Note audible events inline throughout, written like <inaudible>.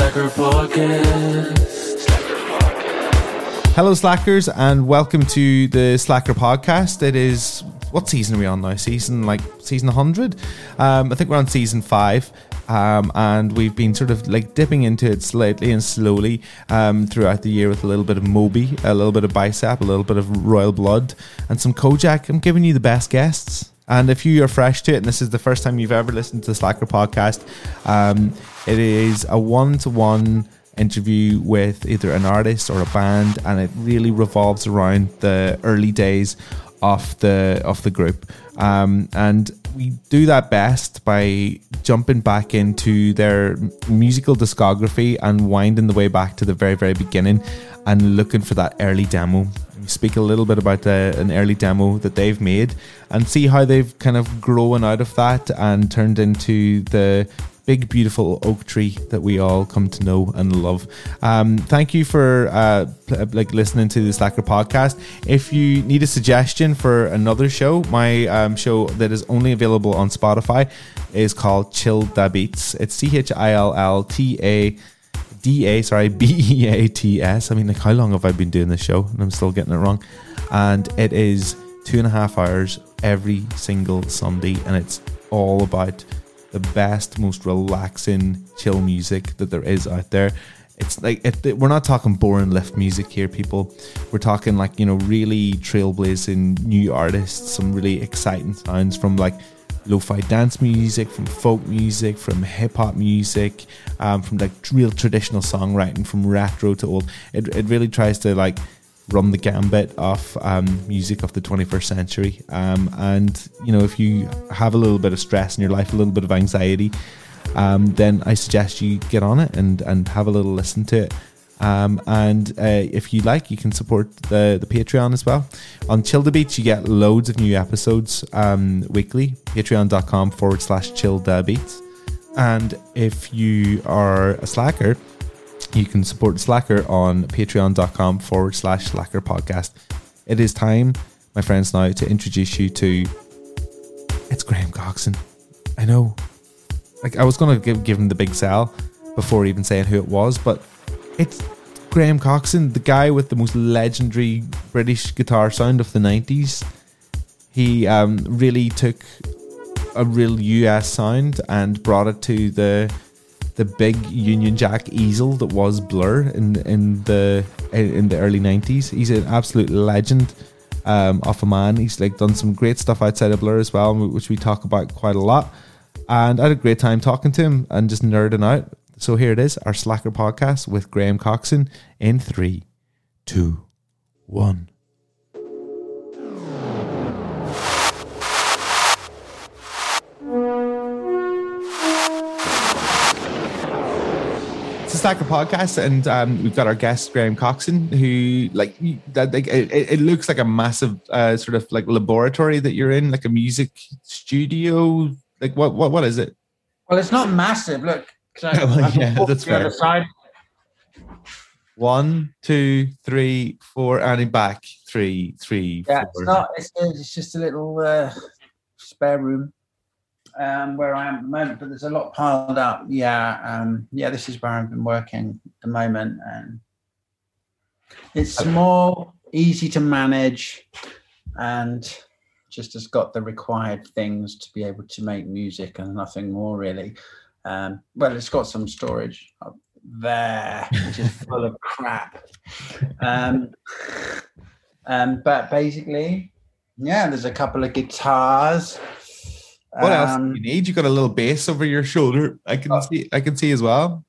Slacker Podcast. Hello, Slackers, and welcome to the Slacker podcast. It is what season are we on now? Season like season 100? Um, I think we're on season five. Um, and we've been sort of like dipping into it slightly and slowly um, throughout the year with a little bit of Moby, a little bit of Bicep, a little bit of Royal Blood, and some Kojak. I'm giving you the best guests. And if you are fresh to it, and this is the first time you've ever listened to the Slacker podcast, um, it is a one to one interview with either an artist or a band, and it really revolves around the early days of the of the group. Um, and we do that best by jumping back into their musical discography and winding the way back to the very very beginning and looking for that early demo. We speak a little bit about the, an early demo that they've made and see how they've kind of grown out of that and turned into the big beautiful oak tree that we all come to know and love. Um, thank you for uh, pl- like listening to the Slacker podcast. If you need a suggestion for another show, my um, show that is only available on Spotify is called Chill Da Beats. It's C H I L L T A. D A, sorry, <laughs> B E A T S. I mean, like, how long have I been doing this show and I'm still getting it wrong? And it is two and a half hours every single Sunday, and it's all about the best, most relaxing, chill music that there is out there. It's like it, we're not talking boring lift music here, people. We're talking like you know really trailblazing new artists, some really exciting sounds from like lo-fi dance music, from folk music, from hip hop music, um, from like real traditional songwriting, from retro to old. It it really tries to like run the gambit of um, music of the 21st century. Um, and you know, if you have a little bit of stress in your life, a little bit of anxiety, um, then I suggest you get on it and and have a little listen to it. Um, and uh, if you like, you can support the, the Patreon as well. On Chill the Beats, you get loads of new episodes um, weekly. Patreon.com forward slash Chill the Beats. And if you are a slacker, you can support Slacker on patreon.com forward slash slacker podcast. It is time, my friends, now to introduce you to it's Graham Coxon. I know. Like I was gonna give give him the big sell before even saying who it was, but it's Graham Coxon, the guy with the most legendary British guitar sound of the nineties. He um, really took a real US sound and brought it to the the big Union Jack easel that was Blur in in the in the early nineties. He's an absolute legend um, of a man. He's like done some great stuff outside of Blur as well, which we talk about quite a lot. And I had a great time talking to him and just nerding out. So here it is, our Slacker podcast with Graham Coxon in three, two, one. A Slacker podcast, and um, we've got our guest Graham Coxon, who like that. Like it, it looks like a massive uh, sort of like laboratory that you're in, like a music studio. Like what? What? What is it? Well, it's not massive. Look, I, <laughs> Well, yeah, that's to the other fair. side. One, two, three, four, and back. Three, three, Yeah, four. it's not. It's, it's just a little uh, spare room um, where I am at the moment, but there's a lot piled up. Yeah, um, yeah. This is where I've been working at the moment, and it's small, easy to manage, and just has got the required things to be able to make music and nothing more really. Um, well, it's got some storage up there, which is <laughs> full of crap. Um, um, but basically, yeah, there's a couple of guitars. What else Um, do you need? You got a little bass over your shoulder. I can Oh. see. I can see as well.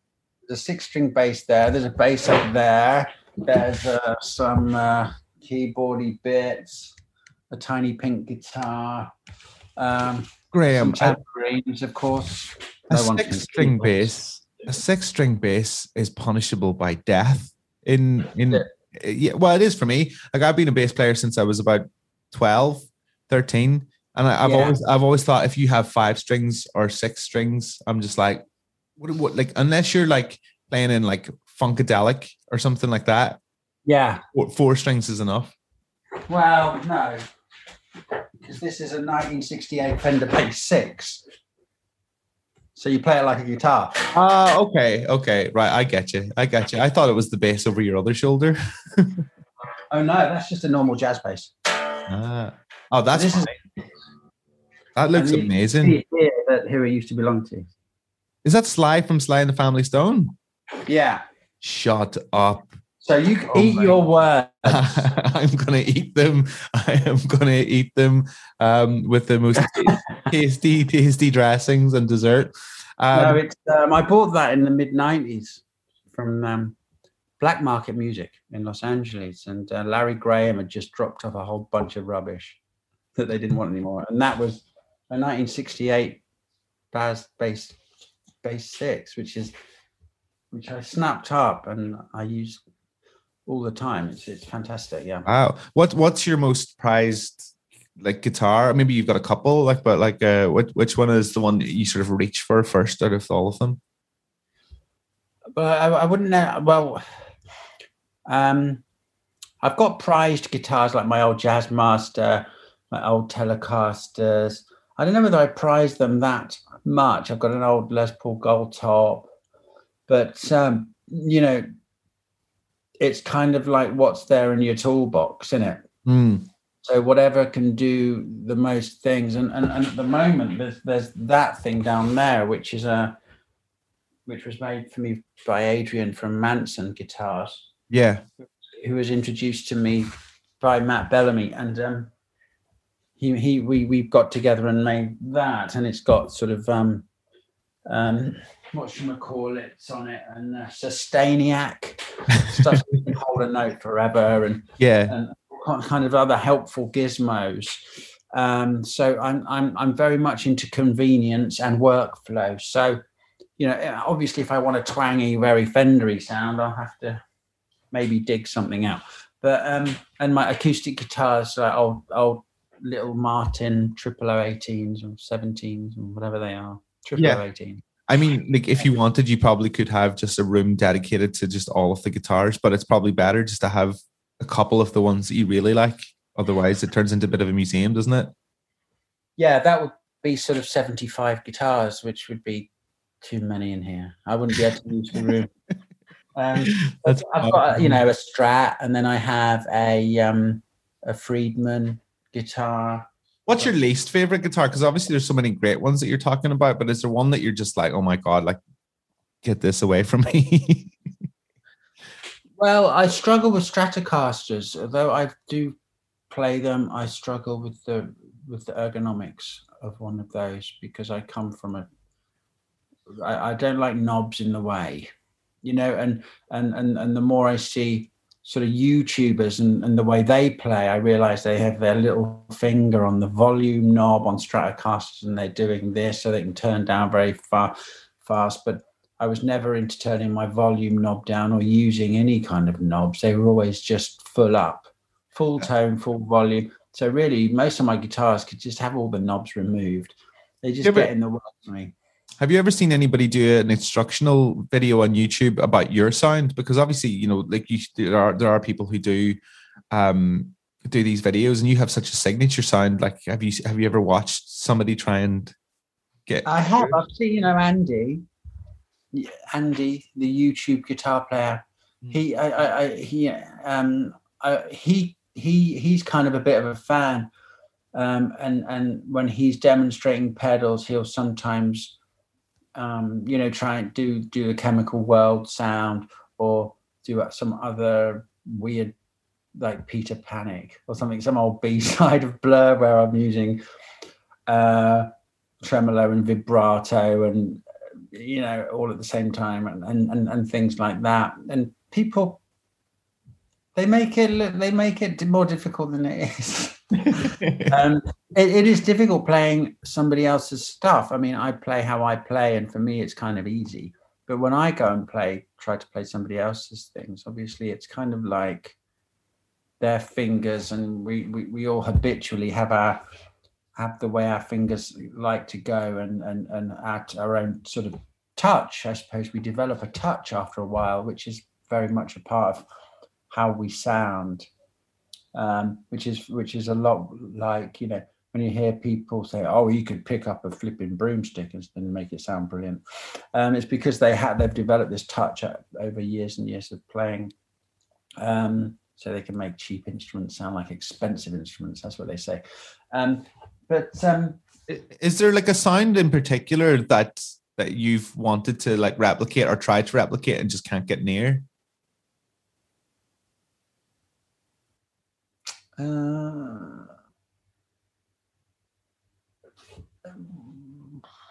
There's a six-string bass there. There's a bass up there. There's uh, some uh, keyboardy bits, a tiny pink guitar, um, Graham, some tambourines, of course. a six-string bass. A six-string bass is punishable by death. In in Yeah. yeah, well, it is for me. Like I've been a bass player since I was about 12, 13. And I, I've Yeah. always I've always thought if you have five strings or six strings, I'm just like, what, what like unless you're like playing in like funkadelic or something like that, Yeah. four, four strings is enough. Well, no, because this is a 1968 Fender Bass Six. So you play it like a guitar. Ah, okay, okay, right. I get you. I get you. I thought it was the bass over your other shoulder. <laughs> Oh no, that's just a normal jazz bass. Ah. Oh, that's This is- fine. That looks And amazing. Here that who it used to belong to. Is that Sly from Sly and the Family Stone? Yeah. Shut up. So you Oh eat your words. <laughs> I'm gonna eat them. I am gonna eat them um, with the most <laughs> tasty, tasty dressings and dessert. Um, no, it's um, I bought that in the mid '90s from um, Black Market Music in Los Angeles, and uh, Larry Graham had just dropped off a whole bunch of rubbish that they didn't want anymore, and that was a 1968 bass bass bass six, which is which I snapped up and I use all the time. It's it's fantastic. Yeah. Wow. What What's your most prized like guitar? Maybe you've got a couple, like, but like, uh, which which one is the one that you sort of reach for first out of all of them? but I, I wouldn't know. Well, um, I've got prized guitars like my old Jazz Master, my old Telecasters. I don't know whether I prize them that much. I've got an old Les Paul Gold Top, but um, you know, it's kind of like what's there in your toolbox, isn't it? Hmm. So whatever can do the most things, and, and, and at the moment there's there's that thing down there, which is a which was made for me by Adrian from Manson Guitars, Yeah. who was introduced to me by Matt Bellamy, and um, he he we we got together and made that, and it's got sort of um um what should we call it on it, and uh, Sustainiac stuff so you can hold a note forever, and Yeah. and ki- kind of other helpful gizmos. Um, so I'm I'm I'm very much into convenience and workflow. So, you know, obviously, if I want a twangy, very Fendery sound, I'll have to maybe dig something out. But um, and my acoustic guitars, like old old little Martin triple O eighteens or seventeens or whatever they are, triple Yeah. O eighteen. I mean, like, if you wanted, you probably could have just a room dedicated to just all of the guitars, but it's probably better just to have a couple of the ones that you really like. Otherwise, it turns into a bit of a museum, doesn't it? Yeah, that would be sort of 75 guitars, which would be too many in here. I wouldn't be able to use the room. <laughs> Um, I've got, you know, a Strat, and then I have a um, a Friedman guitar. What's your least favorite guitar? Because obviously there's so many great ones that you're talking about, but is there one that you're just like, oh my god, like get this away from me? <laughs> Well, I struggle with Stratocasters, although I do play them. I struggle with the with the ergonomics of one of those because I come from a. I, I don't like knobs in the way, you know, and and and and the more I see sort of YouTubers and, and the way they play, I realize they have their little finger on the volume knob on Stratocasters and they're doing this so they can turn down very far fast. But I was never into turning my volume knob down or using any kind of knobs. They were always just full up, full tone, full volume. So really, most of my guitars could just have all the knobs removed. They just Yeah, get in the way. Have you ever seen anybody do an instructional video on YouTube about your sound? Because obviously, you know, like you, there are there are people who do um, do these videos, and you have such a signature sound. Like, have you have you ever watched somebody try and get? I have. I've seen, you know, Andy, Andy, the YouTube guitar player. He, I, I, I he, um, I, he, he, he's kind of a bit of a fan. Um, and and when he's demonstrating pedals, he'll sometimes um, you know, try and do do the chemical world sound or do some other weird like Peter Panic or something, some old <laughs> B side of Blur where I'm using uh, tremolo and vibrato and you know all at the same time and, and and and things like that. And people they make it they make it more difficult than it is. <laughs> um, it, it is difficult playing somebody else's stuff. I mean, I play how I play, and for me, it's kind of easy. But when I go and play, try to play somebody else's things, obviously, it's kind of like their fingers, and we we, we all habitually have our have the way our fingers like to go, and and and at our own sort of touch. I suppose we develop a touch after a while, which is very much a part of how we sound um, which is which is a lot like you know when you hear people say, "Oh, you could pick up a flipping broomstick and make it sound brilliant," um, it's because they have they've developed this touch over years and years of playing, um, so they can make cheap instruments sound like expensive instruments. That's what they say. Um, but um, is there like a sound in particular that that you've wanted to like replicate or try to replicate and just can't get near? Uh,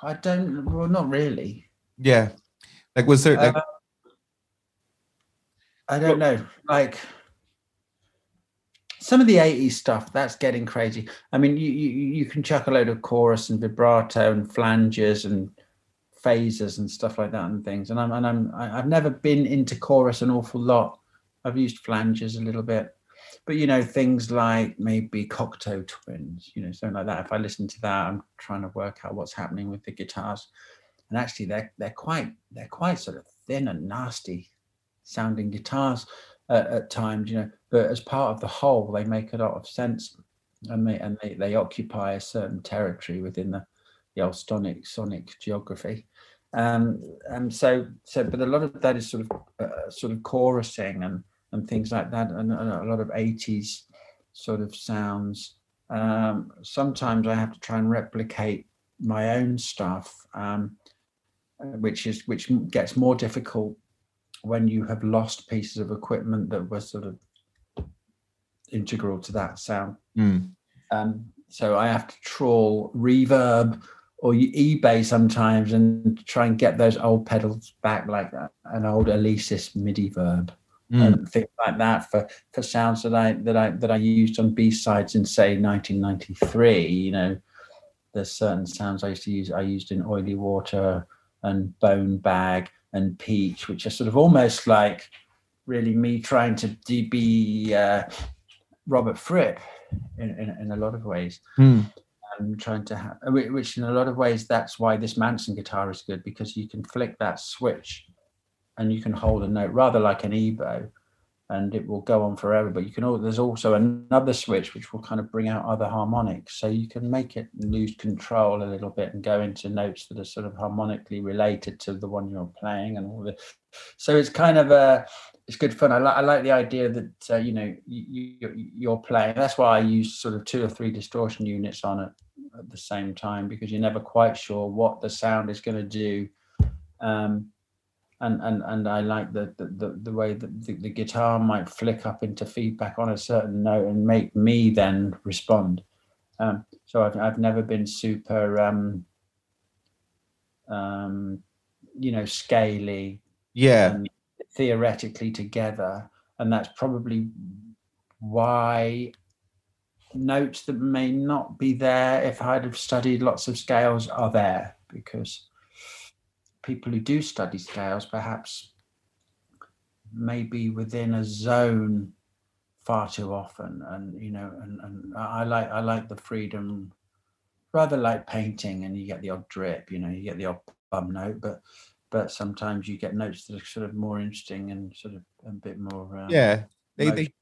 I don't. Well, not really. Yeah. Like, was there? Like, uh, I don't know. Like some of the 80s stuff that's getting crazy i mean you, you you can chuck a load of chorus and vibrato and flanges and phasers and stuff like that and things and i'm and i'm i've never been into chorus an awful lot i've used flanges a little bit but you know things like maybe Cocteau Twins you know something like that. If i listen to that i'm trying to work out what's happening with the guitars. And actually they're they're quite they're quite sort of thin and nasty sounding guitars uh, at times you know. But as part of the whole they make a lot of sense and they and they, they occupy a certain territory within the the old sonic sonic geography. Um and so so but a lot of that is sort of uh, sort of chorusing and and things like that, and, and a lot of 80s sort of sounds. Um, sometimes I have to try and replicate my own stuff, um, which is which gets more difficult when you have lost pieces of equipment that were sort of integral to that sound. Mm. Um, so I have to trawl reverb or eBay sometimes and try and get those old pedals back, like an old Alesis MIDI verb mm. and things like that for for sounds that I that I that I used on B sides in say 1993. You know, there's certain sounds I used to use. I used in Oily Water and Bone Bag and Peach, which are sort of almost like really me trying to be uh, Robert Fripp in, in, in, a lot of ways. Mm. I'm trying to have, which in a lot of ways, that's why this Manson guitar is good because you can flick that switch and you can hold a note rather like an ebow and it will go on forever. But you can there's also another switch which will kind of bring out other harmonics. So you can make it lose control a little bit and go into notes that are sort of harmonically related to the one you're playing and all this so it's kind of a it's good fun. I, like I like the idea that uh, you know you, you're playing. That's why i use sort of two or three distortion units on it at the same time because you're never quite sure what the sound is going to do. Um, and and and I like the the, the way that the, the, guitar might flick up into feedback on a certain note and make me then respond. Um, so I've I've never been super um, um, you know scaly, yeah, theoretically together, and that's probably why notes that may not be there if I'd have studied lots of scales are there because people who do study scales perhaps maybe within a zone far too often and you know and, and i like i like the freedom rather like painting and you get the odd drip you know you get the odd bum note, but but sometimes you get notes that are sort of more interesting and sort of a bit more. Uh, Yeah, they they,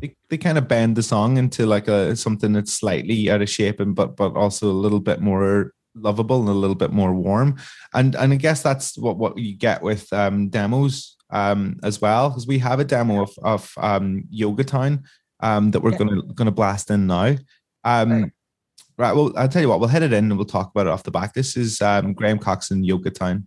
they they kind of bend the song into like a something that's slightly out of shape and but but also a little bit more lovable and a little bit more warm. And and I guess that's what what you get with um demos um as well because we have a demo of of um Yoga Town um that we're Yeah. gonna gonna blast in now. Um. Right. Right. Well, I'll tell you what. We'll head it in and we'll talk about it off the back. This is um, Graham Coxon Yoga Town.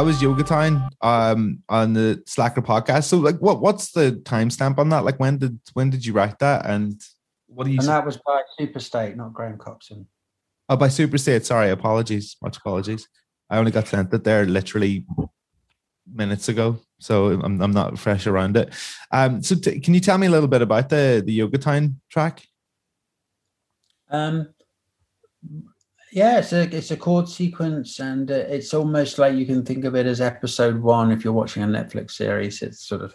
That was Yoga Time um on the Slacker podcast. So like what what's the timestamp on that? Like when did when did you write that and what do you And that was by Superstate, not Graham Coxon. Oh by Super State, sorry, apologies. Much apologies. I only got sent it there literally minutes ago. So I'm I'm not fresh around it. Um so t- can you tell me a little bit about the the Yoga Time track? Um, yeah, it's a it's a chord sequence, and uh, it's almost like you can think of it as episode one if you're watching a Netflix series. It's sort of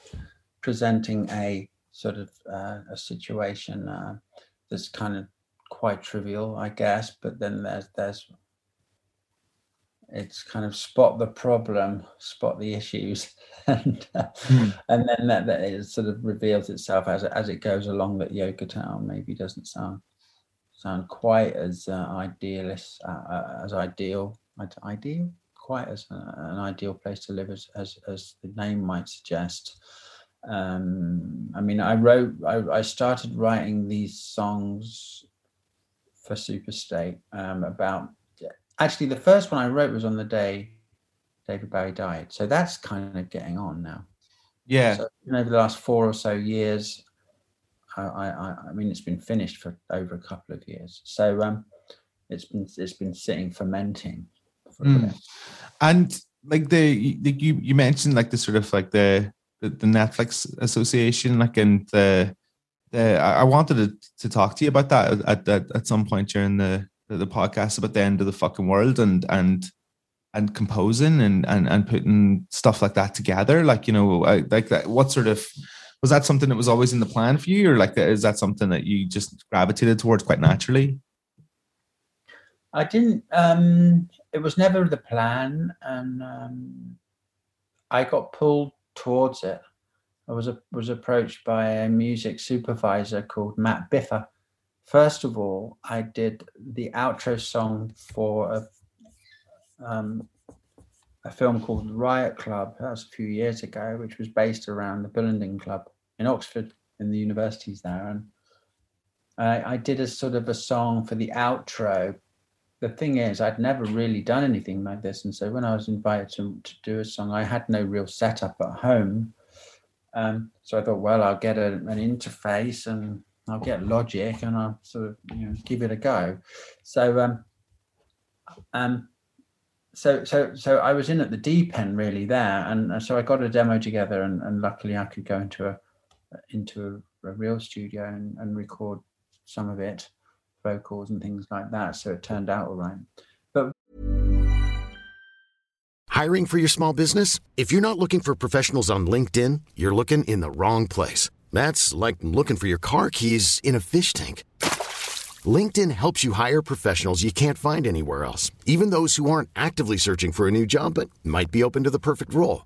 presenting a sort of uh, a situation uh, that's kind of quite trivial, I guess. But then there's there's it's kind of spot the problem, spot the issues, <laughs> and uh, and then that, that it sort of reveals itself as it, as it goes along. That Yoga Town maybe doesn't sound sound quite as uh, idealist uh, uh, as ideal ideal? Quite as uh, an ideal place to live as as, as the name might suggest. Um i mean i wrote I, I started writing these songs for superstate um about actually the first one i wrote was on the day david bowie died. So that's kind of getting on now. Yeah. so over the last four or so years, I, I, I- mean, it's been finished for over a couple of years. So um, it's been it's been sitting fermenting. For a Mm. bit. And like the, the you you mentioned like the sort of like the the, the Netflix association like and the the I I wanted to, to talk to you about that at, at at some point during the the, the podcast about the end of the fucking world and and and composing and and and putting stuff like that together like you know like that what sort of was that something that was always in the plan for you or like is that something that you just gravitated towards quite naturally I didn't. Um, it was never the plan, and um, I got pulled towards it. I was a, was approached by a music supervisor called Matt Biffa. First of all, I did the outro song for a, um, a film called Riot Club. That was a few years ago, which was based around the Bullingdon Club in Oxford, in the universities there, and I, I did a sort of a song for the outro the thing is, I'd never really done anything like this, and so when I was invited to, to do a song, I had no real setup at home. Um, so I thought, well, I'll get a, an interface and I'll get Logic and I'll sort of you know give it a go. So um, um, so so so I was in at the deep end really there, and so I got a demo together, and, and luckily I could go into a into a, a real studio and, and record some of it vocals and things like that. So it turned out all right. But Hiring for your small business? If you're not looking for professionals on LinkedIn, you're looking in the wrong place. That's like looking for your car keys in a fish tank. LinkedIn helps you hire professionals you can't find anywhere else, even those who aren't actively searching for a new job but might be open to the perfect role.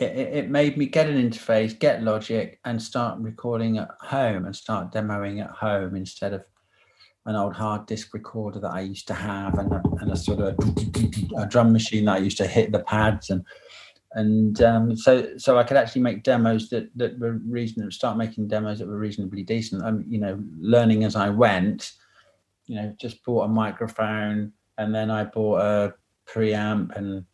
it, it made me get an interface, get Logic, and start recording at home and start demoing at home instead of an old hard disk recorder that I used to have and a, and a sort of a drum machine that I used to hit the pads and and um, so so I could actually make demos that that were reasonable. Start making demos that were reasonably decent. I'm you know learning as I went, you know, just bought a microphone and then I bought a preamp and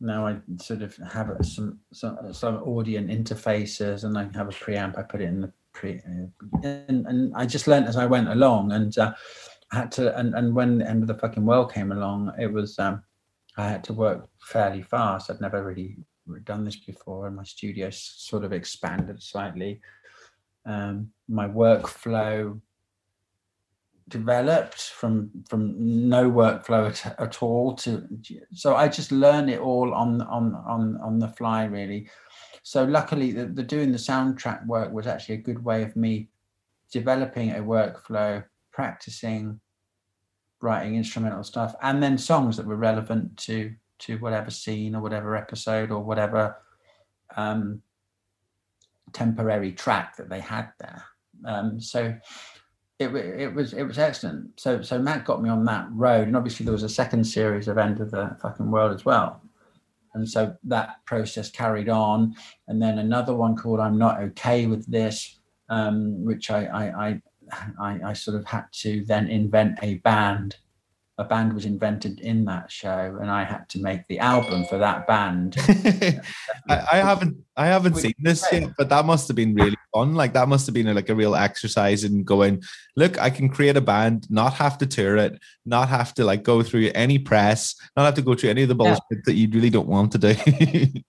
now I sort of have some some some audio interfaces and I have a preamp. I put it in the pre and, and I just learned as I went along and uh, I had to and, and when the end of the fucking world came along, it was um, I had to work fairly fast. I'd never really done this before, and my studio sort of expanded slightly. Um, my workflow developed from from no workflow at, at all to so I just learned it all on on on on the fly really. So luckily, the, the doing the soundtrack work was actually a good way of me developing a workflow, practicing writing instrumental stuff, and then songs that were relevant to to whatever scene or whatever episode or whatever um, temporary track that they had there. Um, so it, it was it was excellent. So so Matt got me on that road, and obviously there was a second series of End of the Fucking World as well. And so that process carried on, and then another one called "I'm Not Okay with This," um, which I I, I I I sort of had to then invent a band. A band was invented in that show, and I had to make the album for that band. <laughs> I, I haven't I haven't seen this yet, but that must have been really fun. Like that must have been like a real exercise in going, look, I can create a band, not have to tour it, not have to like go through any press, not have to go through any of the Yeah. bullshit that you really don't want to do. <laughs>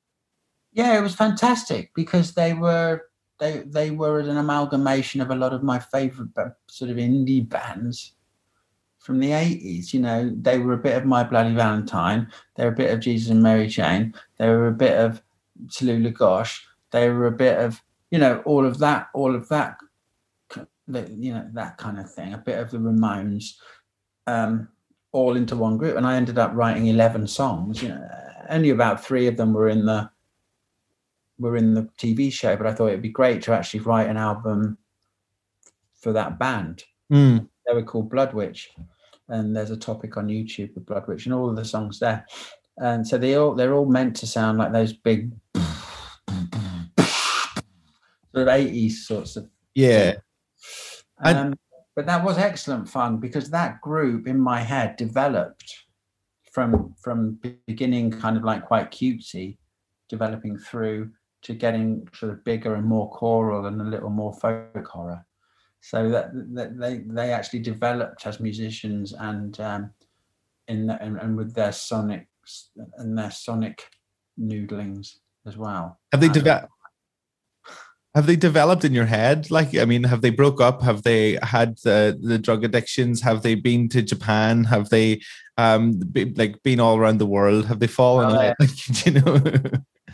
Yeah, it was fantastic because they were they they were an amalgamation of a lot of my favorite sort of indie bands from the 80s you know they were a bit of my bloody valentine they were a bit of jesus and mary chain they were a bit of talulah gosh they were a bit of you know all of that all of that you know that kind of thing a bit of the ramones um all into one group and i ended up writing 11 songs you know only about three of them were in the were in the TV show, but I thought it'd be great to actually write an album for that band. Mm. They were called Blood Witch, and there's a topic on YouTube with Blood Witch and all of the songs there. And so they all they're all meant to sound like those big sort of 80s sorts of Yeah. And- um, but that was excellent fun because that group in my head developed from from beginning kind of like quite cutesy, developing through to getting sort of bigger and more choral and a little more folk horror. So that, that they they actually developed as musicians and um, in the, and, and with their sonic and their sonic noodlings as well. Have they developed? Have they developed in your head? Like, I mean, have they broke up? Have they had the the drug addictions? Have they been to Japan? Have they um be, like been all around the world? Have they fallen out? <laughs> Like, you know,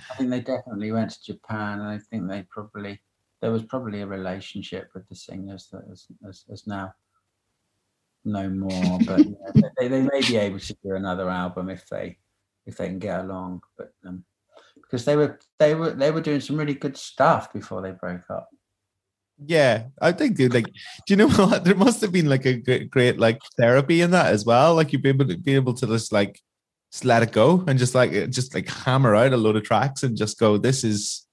I think they definitely went to Japan, and I think they probably there was probably a relationship with the singers that is, is, is now no more. But they, they may be able to do another album if they if they can get along. But um, because they were they were they were doing some really good stuff before they broke up. yeah, I think dude, like, do you know <laughs> what? There must have been like a great, great like therapy in that as well. Like you'd be able to be able to just like just let it go and just like just like hammer out a load of tracks and just go. This is.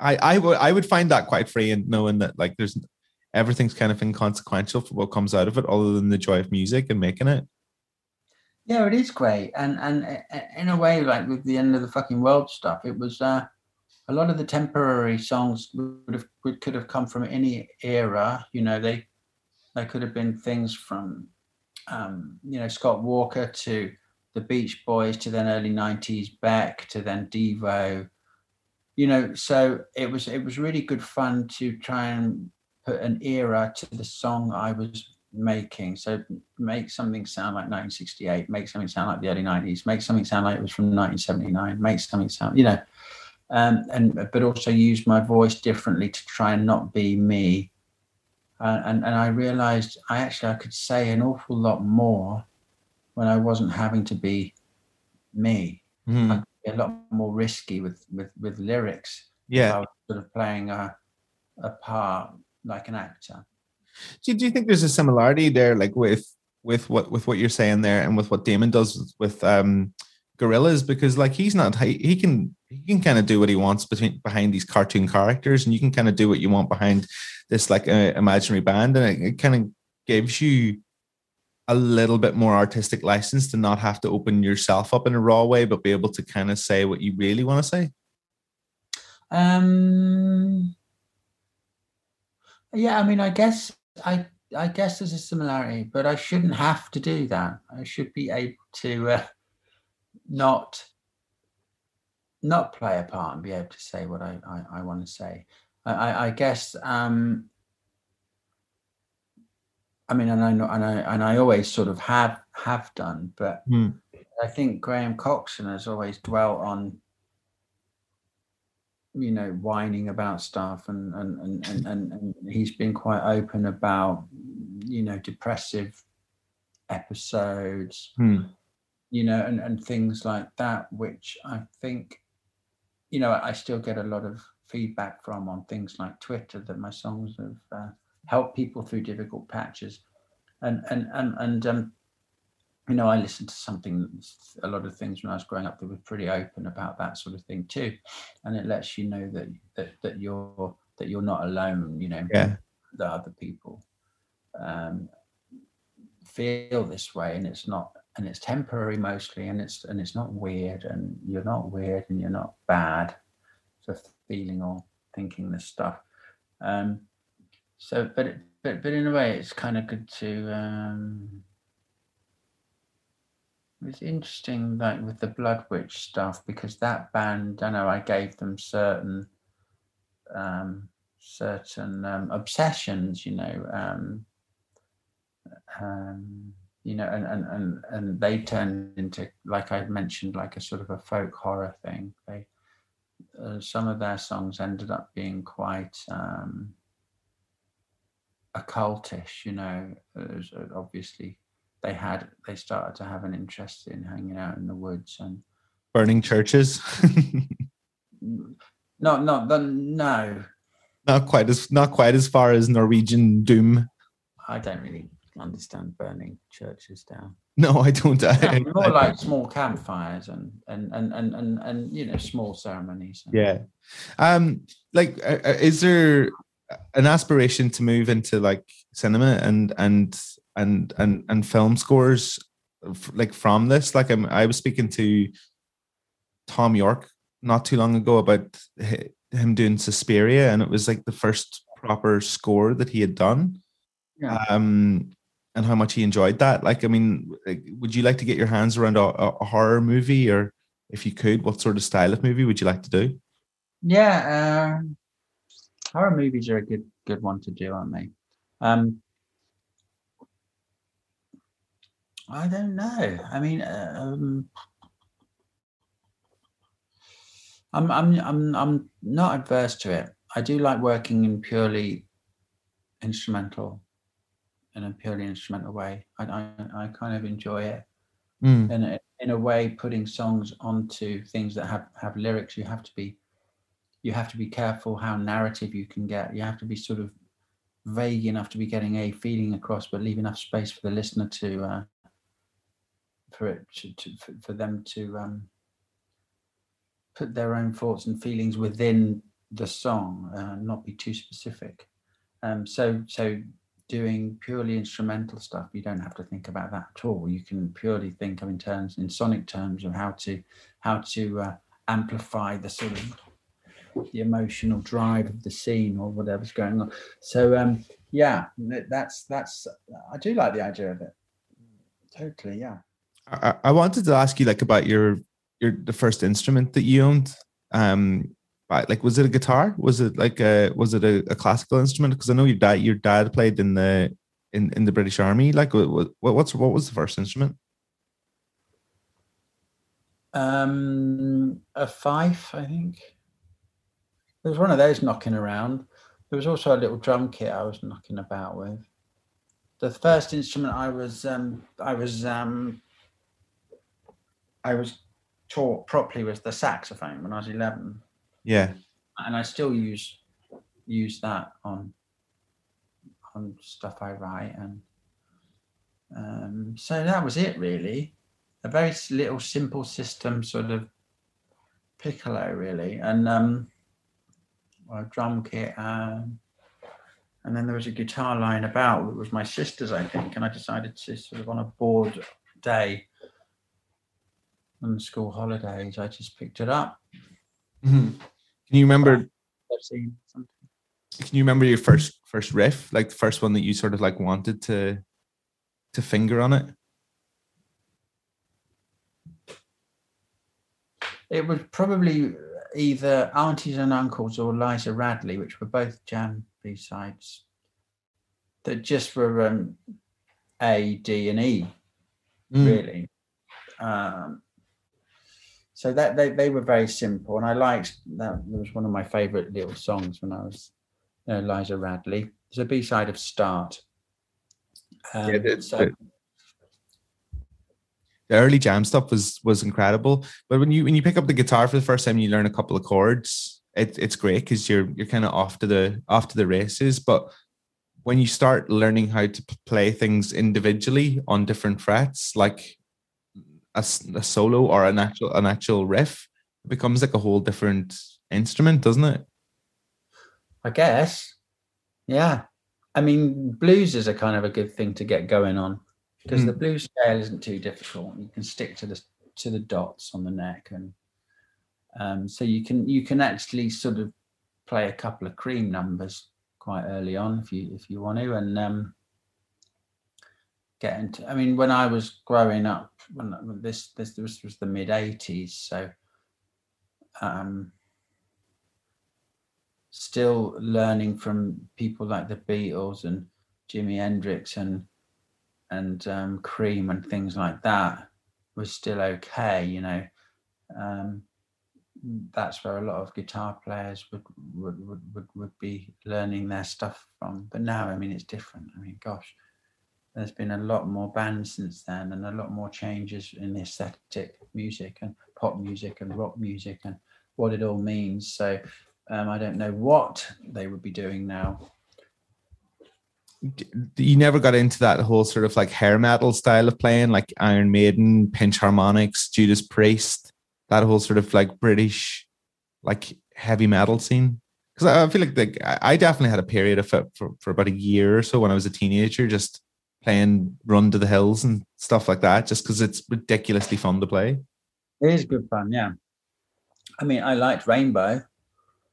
I I would I would find that quite free and knowing that like there's everything's kind of inconsequential for what comes out of it, other than the joy of music and making it. Yeah, it is great, and and uh, in a way, like with the end of the fucking world stuff, it was uh, a lot of the temporary songs would have would, could have come from any era. You know, they they could have been things from um, you know Scott Walker to the Beach Boys to then early '90s Beck to then Devo. You know, so it was it was really good fun to try and put an era to the song I was making. So make something sound like 1968, make something sound like the early 90s, make something sound like it was from 1979, make something sound, you know, um, and but also use my voice differently to try and not be me. Uh, and and I realized I actually I could say an awful lot more when I wasn't having to be me. Mhm. I could be a lot more risky with with with lyrics. Yeah. I was sort of playing a a part like an actor. do, do you think there's a similarity there like with with what with what you're saying there and with what damon does with, with um Gorillaz because like he's not he, he can he can kind of do what he wants between behind these cartoon characters and you can kind of do what you want behind this like uh, imaginary band and it, it kind of gives you a little bit more artistic license to not have to open yourself up in a raw way, but be able to kind of say what you really want to say? Um, yeah, I mean, I guess I I guess there's a similarity, but I shouldn't have to do that. I should be able to uh, not not play a part and be able to say what I I, I want to say. I, I, I guess. Um, I mean, and I know, and I and I always sort of have have done, but Hmm. I think Graham Coxon has always dwelt on, you know, whining about stuff, and and and and, and, and he's been quite open about, you know, depressive episodes, Hmm. you know, and and things like that, which I think, you know, I still get a lot of feedback from on things like Twitter that my songs have uh, helped people through difficult patches, and and and and um, you know, I listened to something, a lot of things when I was growing up that were pretty open about that sort of thing too, and it lets you know that that that you're that you're not alone. You know, Yeah. that other people um, feel this way, and it's not, and it's temporary mostly, and it's and it's not weird, and you're not weird, and you're not bad for feeling or thinking this stuff. Um, so, but but but in a way, it's kind of good to. Um, it's interesting, like with the Blood Witch stuff, because that band, I know I gave them certain um, certain um, obsessions, you know, um, um, you know, and, and and and they turned into, like I mentioned, like a sort of a folk horror thing. They uh, some of their songs ended up being quite um, occultish, you know. Uh, obviously, they had they started to have an interest in hanging out in the woods and Burning churches. <laughs> not not the no not quite as not quite as far as Norwegian doom. I don't really understand burning churches down. No, I don't. I, Yeah, more I- like small campfires and and and and and, and you know small ceremonies. yeah. Um, like, uh, uh, is there an aspiration to move into like cinema and and and and and film scores, like from this? Like, I'm, I was speaking to Thom Yorke not too long ago about him doing Suspiria, and it was like the first proper score that he had done. Yeah. Um, and how much he enjoyed that. Like, I mean, like, would you like to get your hands around a, a a horror movie, or if you could, what sort of style of movie would you like to do? Yeah, um, horror movies are a good good one to do, aren't they? Um, I don't know. I mean, um, I'm I'm I'm I'm not adverse to it. I do like working in purely instrumental, in a purely instrumental way. I I, I kind of enjoy it Mm. in a, in a way putting songs onto things that have have lyrics you have to be you have to be careful how narrative you can get you have to be sort of vague enough to be getting a feeling across but leave enough space for the listener to uh for it to, to for, them to um put their own thoughts and feelings within the song uh, not be too specific um so so doing purely instrumental stuff, you don't have to think about that at all. You can purely think of in terms, in sonic terms, of how to how to uh, amplify the sort of the emotional drive of the scene or whatever's going on. So um, yeah, that's that's I do like the idea of it. Totally, yeah. I, I wanted to ask you like about your your the first instrument that you owned. Um, like was it a guitar? Was it like a was it a, a classical instrument? Because I know your dad your dad played in the in, in the British Army. Like what, what what's what was the first instrument? Um, a fife, I think. There was one of those knocking around. There was also a little drum kit I was knocking about with. The first instrument I was um, I was um, I was taught properly was the saxophone when I was eleven, Yeah. and I still use use that on on stuff I write, and um, so that was it really. A very little simple system, sort of piccolo really, and um, a drum kit, um, and then there was a guitar lying about. It was my sister's, I think, and I decided to sort of on a bored day on the school holidays, I just picked it up. Mhm. Can you remember? I've seen something. Can you remember your first first riff, like the first one that you sort of like wanted to to finger on it? It was probably either Aunties and Uncles or Liza Radley, which were both jam B sides that just were um, A, D, and E, Mm. really. Um, so that they, they were very simple, and I liked that. It was one of my favorite little songs when I was, you know, Liza Radley. It's a B side of Start. Um, Yeah, the- so- the- the early jam stuff was was incredible. But when you when you pick up the guitar for the first time, you learn a couple of chords. It, it's great because you're you're kind of off to the off to the races. But when you start learning how to play things individually on different frets, like a, a solo or an actual an actual riff, it becomes like a whole different instrument, doesn't it? I guess. Yeah. I mean, blues is a kind of a good thing to get going on because the blue scale isn't too difficult. You can stick to the to the dots on the neck, and um, so you can you can actually sort of play a couple of cream numbers quite early on if you if you want to, and um, get into. I mean, when I was growing up, when when this this this was the mid '80s, so. Um, still learning from people like the Beatles and Jimi Hendrix and and um, Cream and things like that was still okay, you know. Um, that's where a lot of guitar players would would, would would would be learning their stuff from. But now, I mean, it's different. I mean, gosh, there's been a lot more bands since then, and a lot more changes in the aesthetic music and pop music and rock music and what it all means. So um, I don't know what they would be doing now. You never got into that whole sort of like hair metal style of playing, like Iron Maiden, Pinch Harmonics, Judas Priest, that whole sort of like British, like heavy metal scene. Because I feel like the, I definitely had a period of it for, for about a year or so when I was a teenager, just playing Run to the Hills and stuff like that, just because it's ridiculously fun to play. It is good fun, yeah. I mean, I liked Rainbow.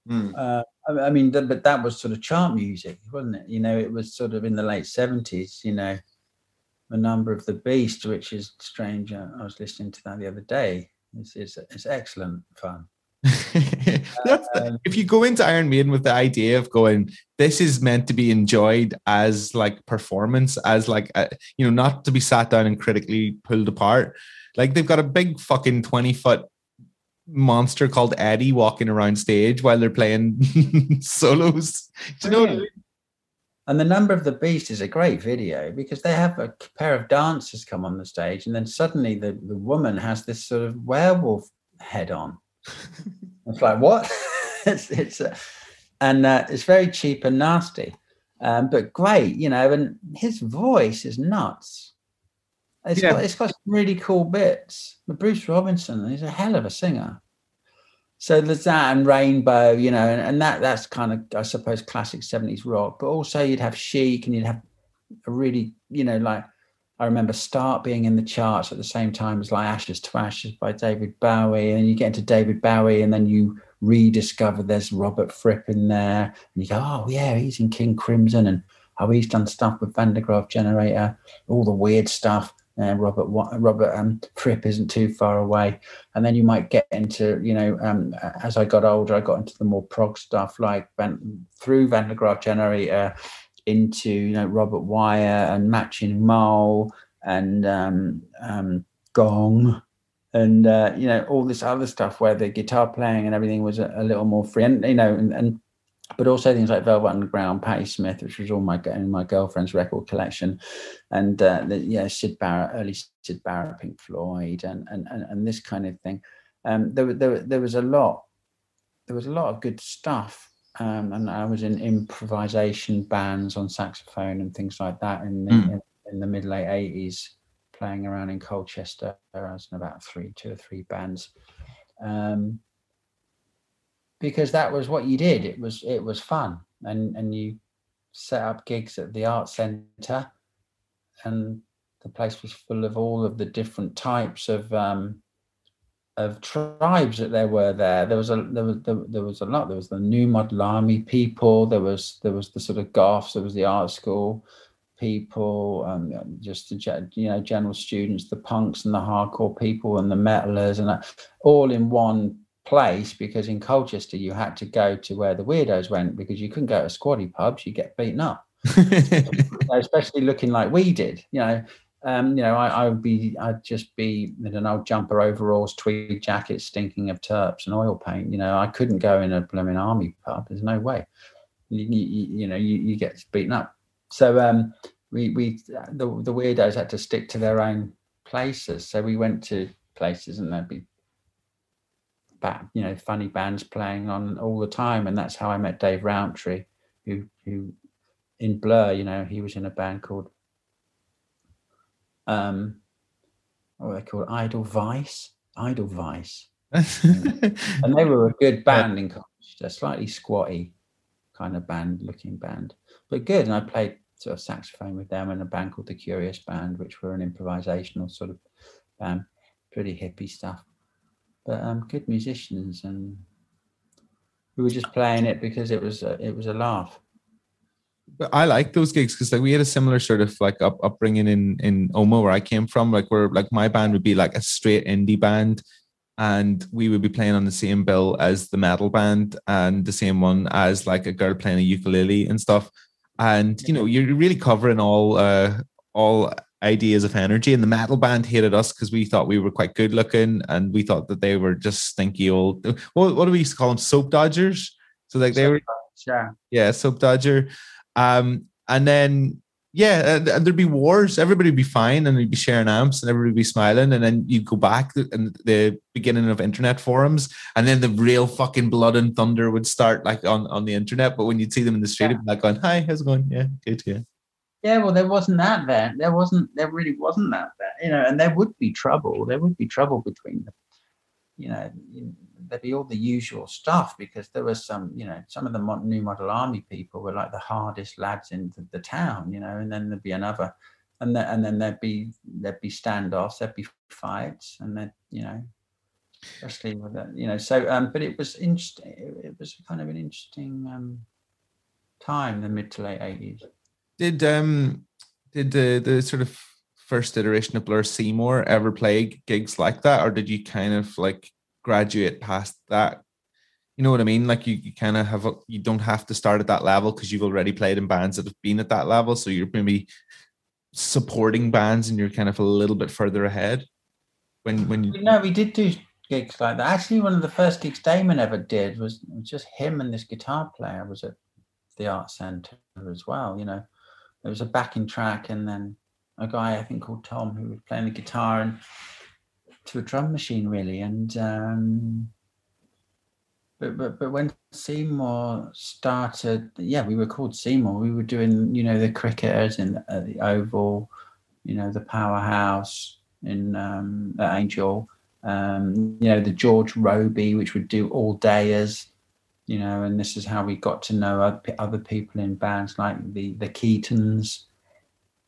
Uh, I, mean, but that was sort of chart music, wasn't it? You know, it was sort of in the late seventies. You know, the number of the beast, which is strange. I was listening to that the other day. It's it's, it's excellent fun. <laughs> That's the- um, if you go into Iron Maiden with the idea of going, this is meant to be enjoyed as like performance, as like a, you know, not to be sat down and critically pulled apart. Like they've got a big fucking twenty foot monster called Eddie walking around stage while they're playing <laughs> solos. Do you know? What I mean? And the number of the beast is a great video because they have a pair of dancers come on the stage, and then suddenly the, the woman has this sort of werewolf head on. <laughs> it's like what? <laughs> it's it's uh, and uh, it's very cheap and nasty, um, but great, you know. And his voice is nuts. It's Yeah. got it's got some really cool bits. But Bruce Robinson, he's a hell of a singer. So there's that and Rainbow, you know, and, and that that's kind of I suppose classic 70s rock. But also you'd have Chic and you'd have a really, you know, like I remember Start being in the charts at the same time as like Ashes to Ashes by David Bowie. And then you get into David Bowie and then you rediscover there's Robert Fripp in there. And you go, oh yeah, he's in King Crimson and oh he's done stuff with Van der Graaf Generator, all the weird stuff. And Robert Robert um, Fripp isn't too far away. And then you might get into you know um, as I got older I got into the more prog stuff like Van, through Van der Graaf Generator into you know Robert Wyatt and Matching Mole and um, um, Gong and uh, you know all this other stuff where the guitar playing and everything was a, a little more free and you know and, and but also things like Velvet Underground, Patti Smith, which was all my in my girlfriend's record collection, and uh, the, yeah, Syd Barrett, early Syd Barrett, Pink Floyd, and and and, and this kind of thing. Um, there, there there was a lot, there was a lot of good stuff, um, and I was in improvisation bands on saxophone and things like that in the, Mm. in, in the mid late eighties, playing around in Colchester. I was in about three, two or three bands. Um, because that was what you did. It was it was fun, and and you set up gigs at the art centre, and the place was full of all of the different types of um, of tribes that there were there. There was a there was there, there was a lot. There was the New Model people. There was there was the sort of goths. There was the art school people. Um, just the you know general students, the punks and the hardcore people and the metalers and that, all in one place. Because in Colchester you had to go to where the weirdos went because you couldn't go to squatty pubs. You get beaten up. <laughs> Especially looking like we did. You know, um, you know, I, I would be, I'd just be in an old jumper overalls, tweed jacket, stinking of turps and oil paint. You know, I couldn't go in a blooming army pub. There's no way. You, you, you know, you, you get beaten up. So um, we, we, the, the weirdos had to stick to their own places. So we went to places and there'd be, you know, funny bands playing on all the time, and that's how I met Dave Rowntree, who, who, in Blur, you know, he was in a band called um what were they called? Idle vice? Idle vice. <laughs> And they were a good band in college a slightly squatty kind of band looking band. But good and i played sort of saxophone with them and a band called the curious band which were an improvisational sort of band. Pretty hippie stuff but um good musicians and we were just playing it because it was a, it was a laugh But I like those gigs because like we had a similar sort of like up, upbringing in in Oma where I came from. Like where like my band would be like a straight indie band, and we would be playing on the same bill as the metal band and the same one as like a girl playing a ukulele and stuff. And you know you're really covering all uh all ideas of energy. And the metal band hated us because we thought we were quite good looking and we thought that they were just stinky old. What what do we used to call them? Soap dodgers. So like they were yeah yeah, soap dodger. Um, and then yeah, and, and there'd be wars. Everybody would be fine, and they'd be sharing amps, and everybody would be smiling. And then you'd go back to and the beginning of internet forums, and then the real fucking blood and thunder would start like on on the internet. But when you'd see them in the street, Yeah. it'd be like going, "Hi, how's it going? Yeah, good, yeah." Yeah, well, there wasn't that there. There wasn't. There really wasn't that there. You know, and there would be trouble. There would be trouble between them. You know, there'd be all the usual stuff because there was some. You know, some of the new model army people were like the hardest lads in the, the town. You know, and then there'd be another, and then and then there'd be there'd be standoffs. There'd be fights, and then you know, especially with that. You know, so um, but it was interesting. It, was kind of an interesting um time, the mid to late eighties. Did um did the the sort of first iteration of Blur Seymour ever play gigs like that, or did you kind of like graduate past that? You know what I mean? Like you, you kind of have a, you don't have to start at that level because you've already played in bands that have been at that level, so you're maybe supporting bands and you're kind of a little bit further ahead. When when you No, we did do gigs like that. Actually, one of the first gigs Damon ever did was, was just him and this guitar player was at the art centre as well. You know, there was a backing track and then a guy I think called Tom who was playing the guitar and to a drum machine really. And um, but but but when Seymour started, yeah, we were called Seymour. We were doing you know the cricketers in the, the Oval, you know the Powerhouse in um, at Angel um, you know, the George Robey, which would do all dayers, you know, and this is how we got to know other people in bands like the the Keatons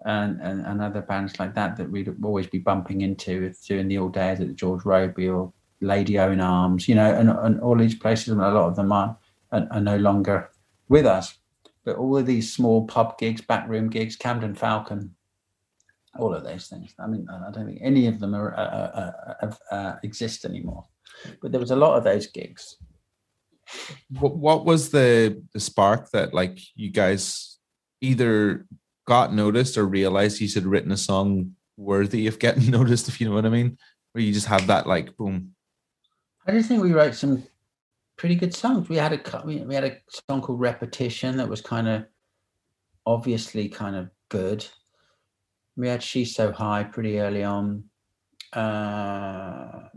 and, and, and other bands like that that we'd always be bumping into doing the all days at the George Robey or Lady Owen Arms, you know, and, and all these places, and a lot of them are, are, are no longer with us. But all of these small pub gigs, backroom gigs, Camden Falcon, all of those things. I mean, I don't think any of them are, uh, uh, uh, exist anymore. But there was a lot of those gigs. What, what was the the spark that like you guys either got noticed or realized you had written a song worthy of getting <laughs> noticed if you know what i mean where you just have that like boom I just think we wrote some pretty good songs. We had a we had a song called Repetition that was kind of obviously kind of good. We had She's So High pretty early on. Uh,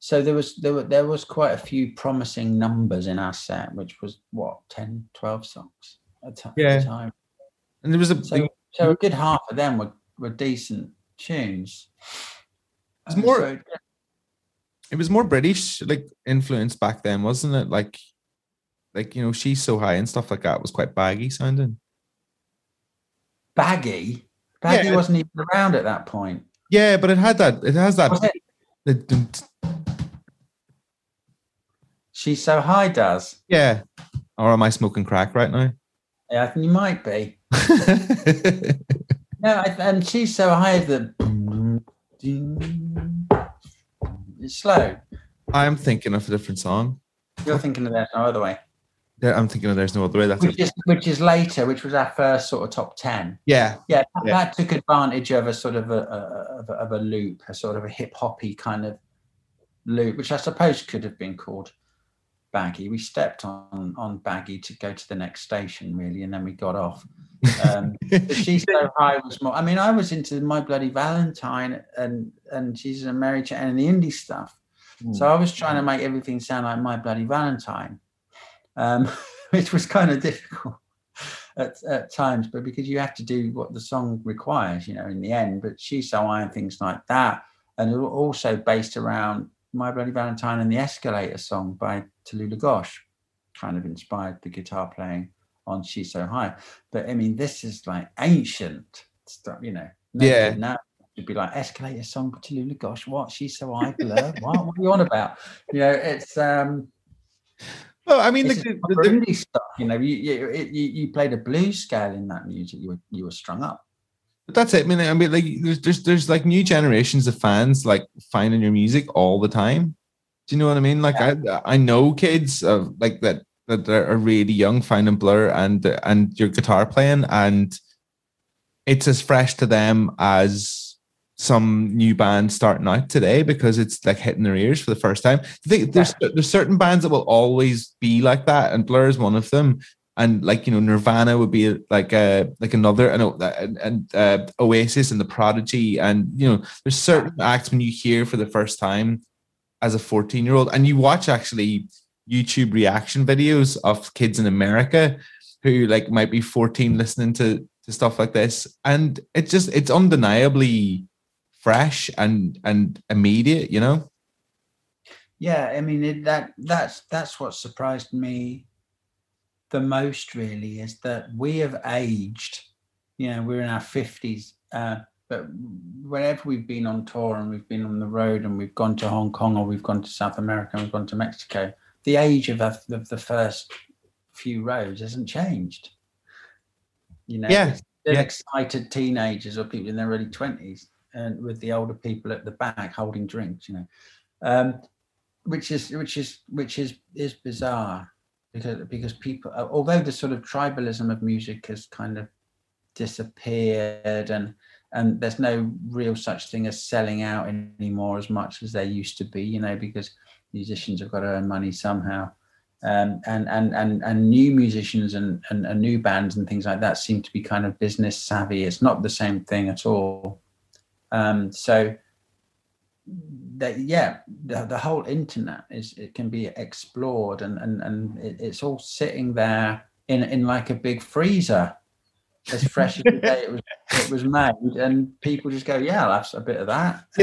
so there was there were there was quite a few promising numbers in our set, which was what 10, 12 songs at at Yeah. the time. and there was a So, so a good half of them were, were decent tunes. It's Uh, more- so, it was more british like influence back then wasn't it like like you know, she's so high and stuff like that was quite baggy sounding. Baggy. Baggy Yeah. wasn't even around at that point. Yeah, but it had that. It has that. The She's so high does. yeah. Or am I smoking crack right now? Yeah, I think you might be. <laughs> No, I, and she's so high that it's slow. I'm thinking of a different song. You're thinking of that no other way, Yeah, I'm thinking of There's No Other Way. That's which is which is later, which was our first sort of top ten. Yeah. Yeah, that, Yeah. that took advantage of a sort of a, a, of a of a loop, a sort of a hip hoppy kind of loop, which I suppose could have been called baggy. We stepped on on baggy to go to the next station, really, and then we got off. Um, <laughs> she's so high was more. I mean, I was into my bloody Valentine, and and she's a Mary and the indie stuff. So I was trying to make everything sound like my bloody Valentine, um, <laughs> which was kind of difficult at, at times, but because you have to do what the song requires, you know, in the end. But she's so high and things like that, and also based around my bloody Valentine and the Escalator song by Talulah Gosh, kind of inspired the guitar playing on She's So High. But I mean, this is like ancient stuff, you know. Yeah. Now it'd be like escalator song Talulah Gosh. What? She's so high, blur. what? What are you on about? You know, it's um Well, I mean, it's like, just the- the- indie stuff. You know, you you, you you played a blues scale in that music. You were you were strung up. But that's it. I mean, I mean, like there's, there's there's like new generations of fans like finding your music all the time. Do you know what I mean? Like I I know kids of like that that are really young finding Blur and and your guitar playing, and it's as fresh to them as some new band starting out today because it's like hitting their ears for the first time. Think there's there's certain bands that will always be like that, and Blur is one of them and like you know Nirvana would be like uh like another and and, and uh, Oasis and the Prodigy and you know there's certain acts when you hear for the first time as a 14 year old and you watch actually YouTube reaction videos of kids in America who like might be 14 listening to to stuff like this and it just it's undeniably fresh and and immediate you know Yeah, I mean it, that that's that's what surprised me the most really is that we have aged. You know, we're in our fifties, uh, but whenever we've been on tour and we've been on the road and we've gone to Hong Kong or we've gone to South America and we've gone to Mexico, the age of, of the, first few rows hasn't changed. You know, Yeah, still yeah. excited teenagers or people in their early twenties, and with the older people at the back holding drinks. You know, um, which is which is which is is bizarre because because people although the sort of tribalism of music has kind of disappeared and and there's no real such thing as selling out anymore as much as there used to be you know because musicians have got to earn money somehow. Um, and and and and new musicians and, and and new bands and things like that seem to be kind of business savvy. It's not the same thing at all. Um, so that yeah the, the whole internet is it can be explored and and and it, it's all sitting there in in like a big freezer. As fresh as the day it was it was made and people just go yeah i'll a bit of that. <laughs>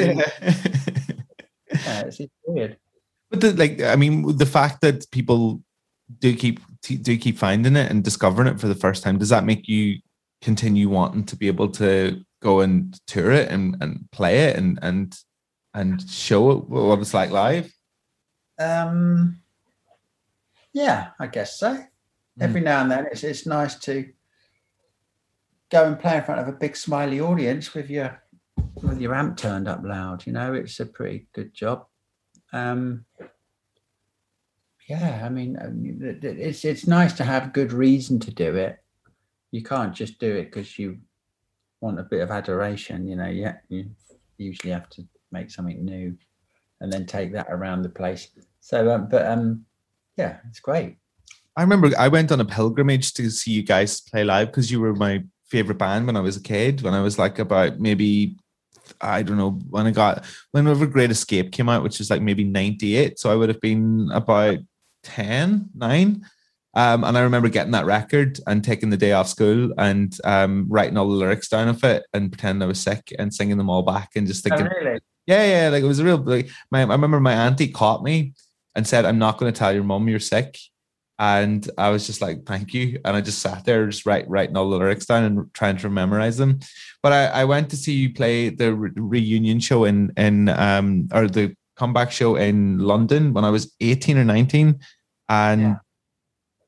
And, yeah, it's, it's weird. But the, like, I mean, the fact that people do keep do keep finding it and discovering it for the first time, does that make you continue wanting to be able to go and tour it and, and play it and and and show it what it's like live? um yeah i guess so. Every now and then it's it's nice to go and play in front of a big smiley audience with your with your amp turned up loud you know it's a pretty good job. Um yeah i mean it's it's nice to have good reason to do it. You can't just do it because you want a bit of adoration you know yeah you usually have to make something new and then take that around the place. So um, but um yeah it's great. I remember I went on a pilgrimage to see you guys play live because you were my favorite band when I was a kid. When I was like about maybe I don't know when I got whenever Great Escape came out, which is like maybe 98. So I would have been about 10, 9. Um, and I remember getting that record and taking the day off school and um, writing all the lyrics down of it and pretending I was sick and singing them all back and just oh, thinking, really yeah, yeah, like it was a real. Like my, I remember my auntie caught me and said, "I'm not going to tell your mum you're sick." And I was just like, thank you. And I just sat there, just write, writing all the lyrics down and trying to memorize them. But I, I went to see you play the re- reunion show in, in, um, or the comeback show in London when I was 18 or 19. And Yeah.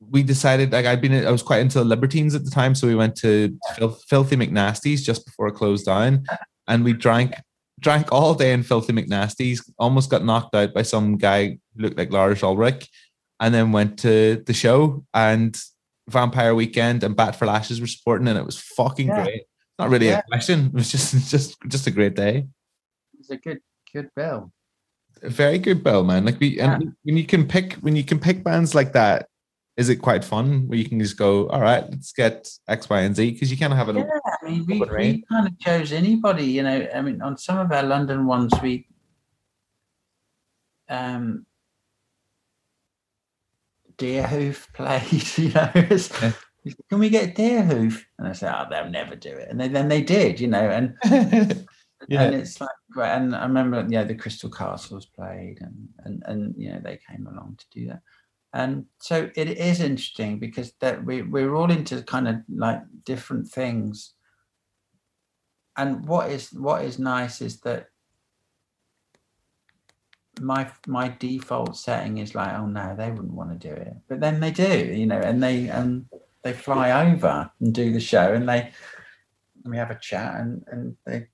we decided, like, I'd been, I was quite into the Libertines at the time. So we went to Fil- Filthy McNasty's just before it closed down. And we drank, drank all day in Filthy McNasty's, almost got knocked out by some guy who looked like Lars Ulrich and then went to the show and Vampire Weekend and Bat for Lashes were supporting, and it was fucking Yeah. great. Not really Yeah. a question. It was just <laughs> just just a great day. It was a good good bill. A very good bill, man. Like we and when you can pick when you can pick bands like that, is it quite fun where you can just go, all right, let's get X, Y, and Z because you kind of have it. Yeah, I mean, we, we kind of chose anybody, you know. I mean, on some of our London ones, we um Deerhoof played, <laughs> you know. Yeah. Can we get Deerhoof? And I said, oh, they'll never do it. And they, then they did, you know. And <laughs> Yeah. and it's like great. And I remember, yeah, the Crystal Castles played, and and and you know they came along to do that. And so it is interesting because that we we're all into kind of like different things. And what is what is nice is that my my default setting is like, oh no, they wouldn't want to do it, but then they do, you know, and they and they fly over and do the show, and they and we have a chat, and and they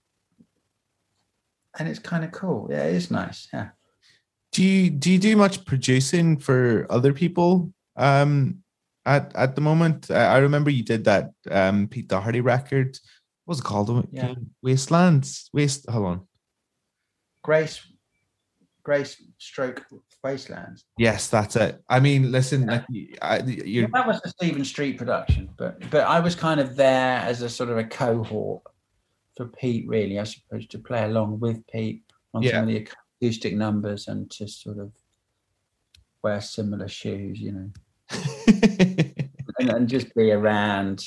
and it's kind of cool. Yeah, it is nice. Yeah. do you do you do much producing for other people um at at the moment i, I remember you did that um pete doherty record what was it called Yeah. wastelands waste hold on Grace, Grace Stroke Wastelands. yes that's it i mean listen like I, you're Yeah, that was a Stephen Street production, but but I was kind of there as a sort of a cohort for Pete, really, I suppose, to play along with Pete on Yeah. some of the acoustic numbers and to sort of wear similar shoes, you know, <laughs> and, and just be around.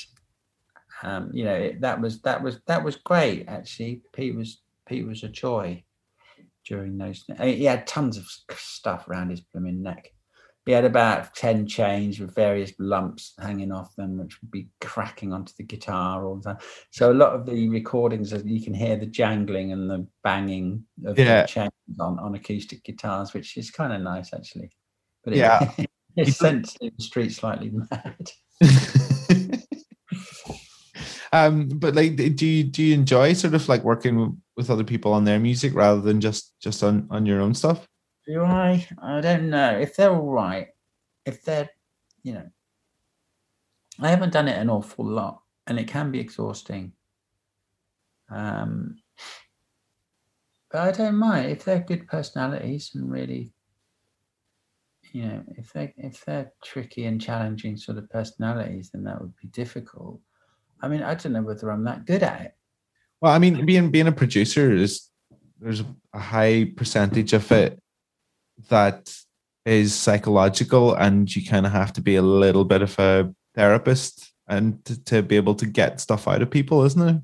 Um, you know, it, that was that was that was great. Actually, Pete was Pete was a joy during those. He had tons of stuff around his blooming neck. He had about 10 chains with various lumps hanging off them, which would be cracking onto the guitar all the time. So a lot of the recordings, you can hear the jangling and the banging of Yeah. the chains on, on acoustic guitars, which is kind of nice actually. But it, Yeah. <laughs> it sent the street slightly <laughs> mad. <laughs> um but like do you do you enjoy sort of like working with other people on their music rather than just just on on your own stuff Do I? I don't know. If they're all right, if they're, you know, I haven't done it an awful lot, and it can be exhausting. Um, but I don't mind if they're good personalities and really, you know, if they if they're tricky and challenging sort of personalities, then that would be difficult. I mean, I don't know whether I'm that good at it. Well, I mean, being being a producer is there's a high percentage of it that is psychological, and you kind of have to be a little bit of a therapist and to, to be able to get stuff out of people, isn't it?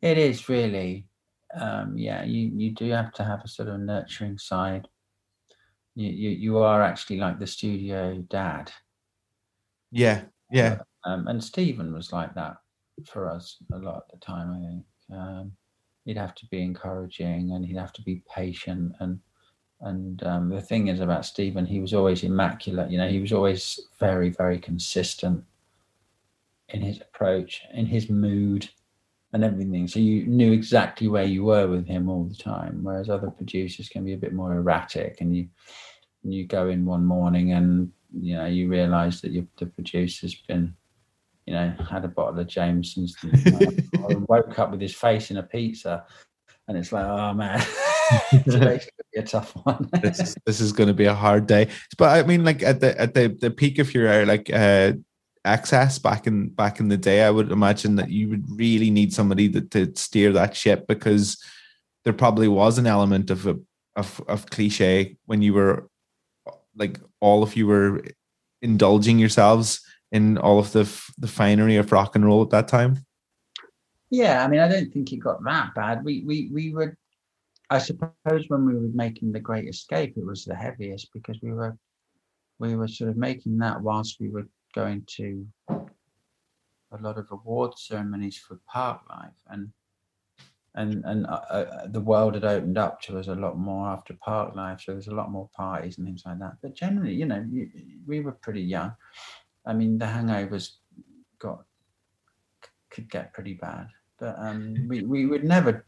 It is really, um, yeah. You you do have to have a sort of nurturing side. You you, you are actually like the studio dad, Yeah, yeah, um, and Stephen was like that for us a lot of the time. I think um, he'd have to be encouraging and he'd have to be patient and and um, the thing is about Stephen, he was always immaculate. You know, he was always very very consistent in his approach, in his mood and everything. So you knew exactly where you were with him all the time. Whereas other producers can be a bit more erratic, and you you go in one morning and you know you realise that the producer's been you know had a bottle of Jameson's and uh, <laughs> woke up with his face in a pizza, and it's like oh man, <laughs> today's gonna be a tough one. <laughs> this is this is going to be a hard day. But I mean, like at the at the the peak of your like uh access back in back in the day, I would imagine that you would really need somebody that to steer that ship because there probably was an element of a of of cliche when you were like all of you were indulging yourselves in all of the f- the finery of rock and roll at that time. Yeah, I mean, I don't think it got that bad. We we we were, I suppose, when we were making the Great Escape, it was the heaviest because we were we were sort of making that whilst we were going to a lot of award ceremonies for Parklife and and and uh, uh, the world had opened up to us a lot more after Parklife so there's a lot more parties and things like that but generally you know we were pretty young i mean the hangovers got could get pretty bad but um <laughs> we, we would never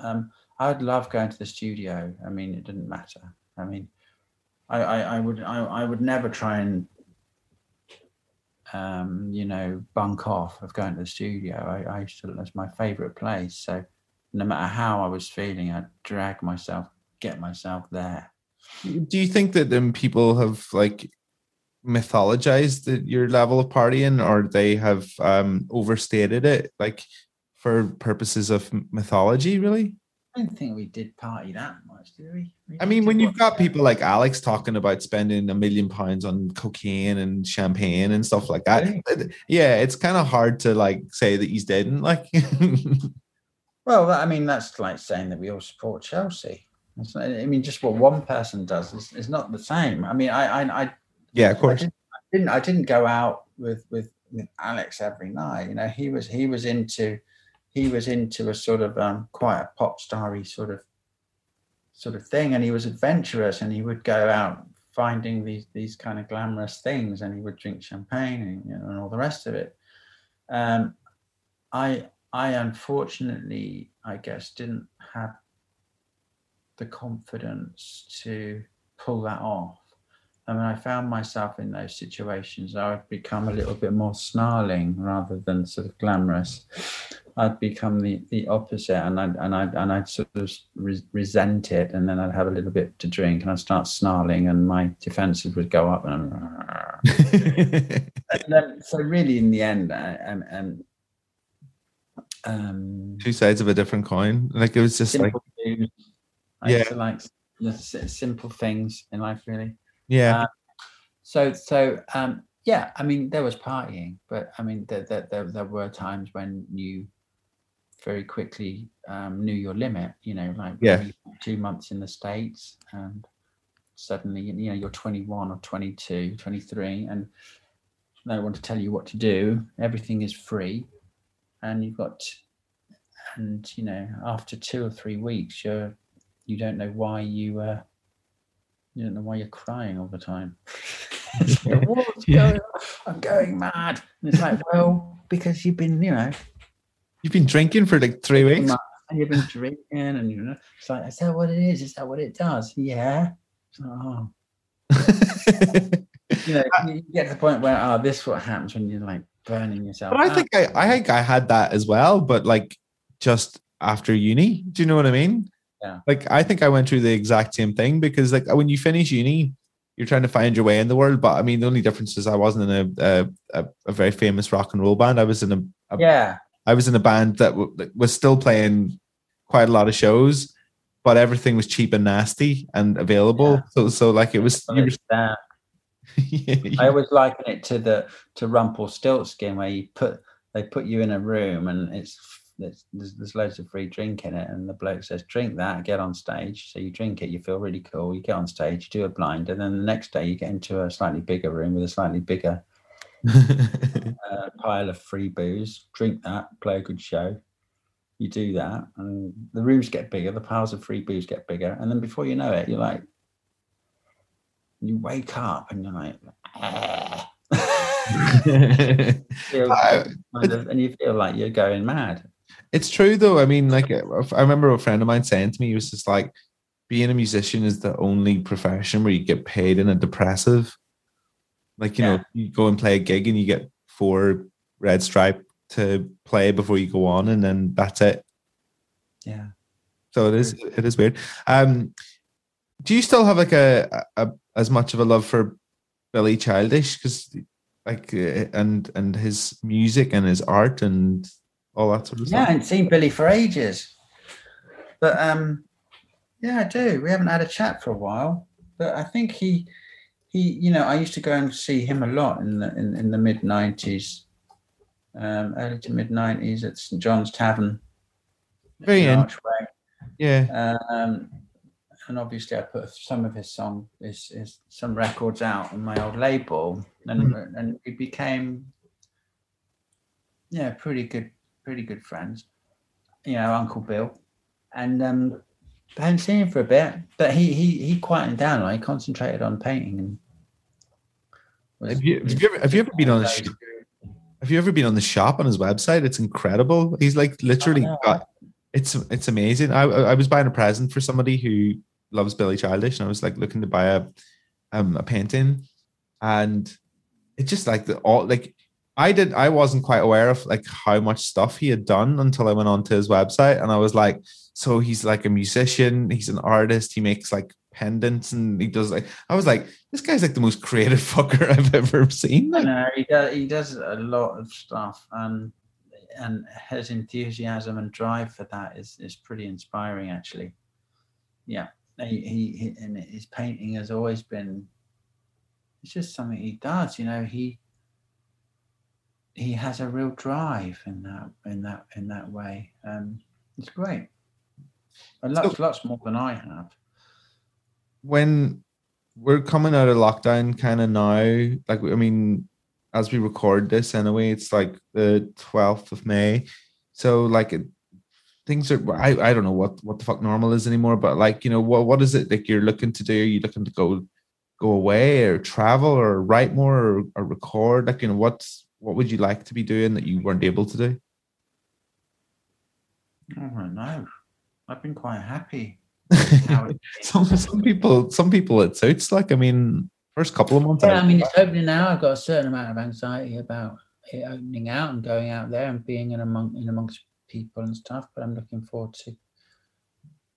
um i'd love going to the studio i mean it didn't matter i mean i i, I would I, I would never try and um, you know, bunk off of going to the studio. I, I used to, that's my favorite place. So no matter how I was feeling, I'd drag myself, get myself there. Do you think that then people have like mythologized your level of partying, or they have um, overstated it, like for purposes of mythology? Really, I don't think we did party that much, did we? we I mean, when you've got people like Alex talking about spending a million pounds on cocaine and champagne and stuff like that, Really? yeah, it's kind of hard to like say that he's dead. And like, <laughs> Well, I mean, that's like saying that we all support Chelsea. I mean, just what one person does is, is not the same. I mean, I, I, I yeah, of course. I didn't, I didn't. Go out with, with with Alex every night. You know, he was he was into he was into a sort of um, quite a pop starry sort of sort of thing, and he was adventurous, and he would go out finding these these kind of glamorous things, and he would drink champagne and, you know, and all the rest of it. Um, I I unfortunately, I guess, didn't have the confidence to pull that off. And when I found myself in those situations, I would become a little bit more snarling rather than sort of glamorous. I'd become the, the opposite, and I'd and I'd and I'd sort of re- resent it, and then I'd have a little bit to drink, and I'd start snarling, and my defenses would go up, and I'm, <laughs> and then, so really, in the end, I, and and um, Two sides of a different coin. Like it was just like. Yeah. like the simple things in life, really. Yeah, Uh, so so um yeah i mean there was partying but i mean there there, there, there were times when you very quickly um, knew your limit you know like Yeah. two months in the states and suddenly you know you're 21 or 22 23 and no one to tell you what to do everything is free and you've got and you know after two or three weeks you're you don't know why you uh you don't know why you're crying all the time <laughs> What's Yeah. going on? i'm going mad and it's like well because you've been you know you've been drinking for like three weeks. and you've been drinking and you know it's like is that what it is is that what it does yeah It's like, oh <laughs> you know uh, you get to the point where oh this is what happens when you're like burning yourself But I out. think I, I think I had that as well, but like just after uni. Do you know what I mean? Yeah. Like I think I went through the exact same thing because like when you finish uni, you're trying to find your way in the world. But I mean, the only difference is I wasn't in a a, a, very famous rock and roll band. I was in a, a yeah I was in a band that, w- that was still playing quite a lot of shows, but everything was cheap and nasty and available. Yeah. So so like it was. You were, that. <laughs> yeah, I always liken it to the to Rumpelstiltskin, where you put they put you in a room and it's there's, there's there's loads of free drink in it, and the bloke says, "Drink that, get on stage." So you drink it, you feel really cool. You get on stage, you do a blind, and then the next day you get into a slightly bigger room with a slightly bigger <laughs> uh, pile of free booze. Drink that, play a good show. You do that, and the rooms get bigger, the piles of free booze get bigger, and then before you know it, you're like, you wake up and you're like, "Ah." <laughs> <laughs> feel kind of- and you feel like you're going mad. It's true though. I mean, like uh, I remember a friend of mine saying to me, he was just like, being a musician is the only profession where you get paid in a depressive. Like, you know, you go and play a gig and you get four red stripe to play before you go on, and then that's it. Yeah. So it is it is weird. Um do you still have like a, a as much of a love for Billy Childish? Because like uh, and and his music and his art and all that sort of Yeah, I stuff. hadn't seen Billy for ages. But um yeah, I do. We haven't had a chat for a while. But I think he he you know, I used to go and see him a lot in the in, in the mid nineties. Um early to mid nineties at St John's Tavern. Very Archway. Yeah. Um and obviously I put some of his song, his, his some records out on my old label, and Mhm. and we became, yeah, pretty good, pretty good friends. You know, Uncle Bill, and um, I hadn't seen him for a bit, but he he he quietened down. Like he concentrated on painting and. was- Have you, have you ever have you ever been on the sh- have you ever been on the shop on his website? It's incredible. He's like literally got it's it's amazing. I I was buying a present for somebody who loves Billy Childish, and I was like looking to buy a um a painting, and it just like the all like I did I wasn't quite aware of like how much stuff he had done until I went onto his website, and I was like, so he's like a musician, he's an artist, he makes like pendants, and he does like I was like, this guy's like the most creative <laughs> fucker I've ever seen. I Like, know he does. He does a lot of stuff, and and his enthusiasm and drive for that is is pretty inspiring, actually. Yeah, he, he, he and his painting has always been. It's just something he does, you know. He he has a real drive in that in that in that way. Um, it's great. And lots lots more than I have. when we're coming out of lockdown kind of now like i mean as we record this anyway it's like the 12th of may so like it, things are I, I don't know what what the fuck normal is anymore but like you know what what is it like you're looking to do are you looking to go go away or travel or write more or, or record like you know what's what would you like to be doing that you weren't able to do I don't know. I've been quite happy. <laughs> Some some people some people it suits like i mean first couple of months Yeah, I- I mean, it's opening now. I've got a certain amount of anxiety about it opening out and going out there and being in among in amongst people and stuff. But I'm looking forward to,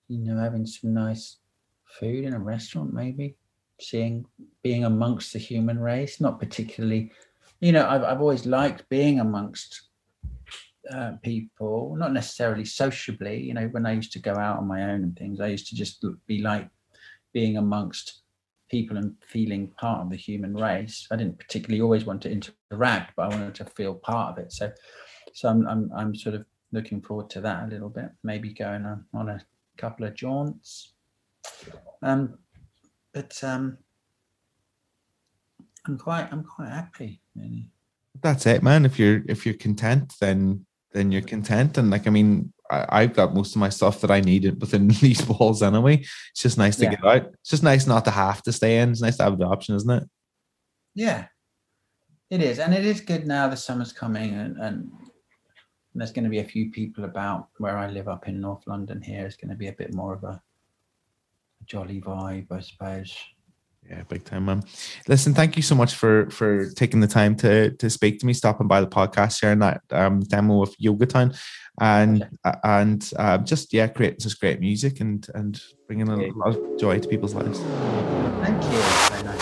you know, having some nice food in a restaurant, maybe seeing being amongst the human race. Not particularly, you know, I've I've always liked being amongst uh, people, not necessarily sociably. You know, when I used to go out on my own and things, I used to just be like being amongst people and feeling part of the human race. I didn't particularly always want to interact, but I wanted to feel part of it. So, so I'm I'm, I'm sort of looking forward to that a little bit. Maybe going on, on a couple of jaunts. Um, but um, I'm quite I'm quite happy. That's it man if you're if you're content then then you're content and like i mean I, i've got most of my stuff that i needed <laughs> within <laughs> these walls anyway it's just nice to Yeah. get out it's just nice not to have to stay in it's nice to have the option isn't it Yeah, it is, and it is good now. The summer's coming, and, and there's going to be a few people about where I live up in North London. Here is going to be a bit more of a jolly vibe, I suppose. Yeah big time man. Listen thank you so much for for taking the time to to speak to me stopping by the podcast sharing that um demo of yoga town and uh, and uh, just yeah creating just great music and and bringing a lot of joy to people's lives. Thank you.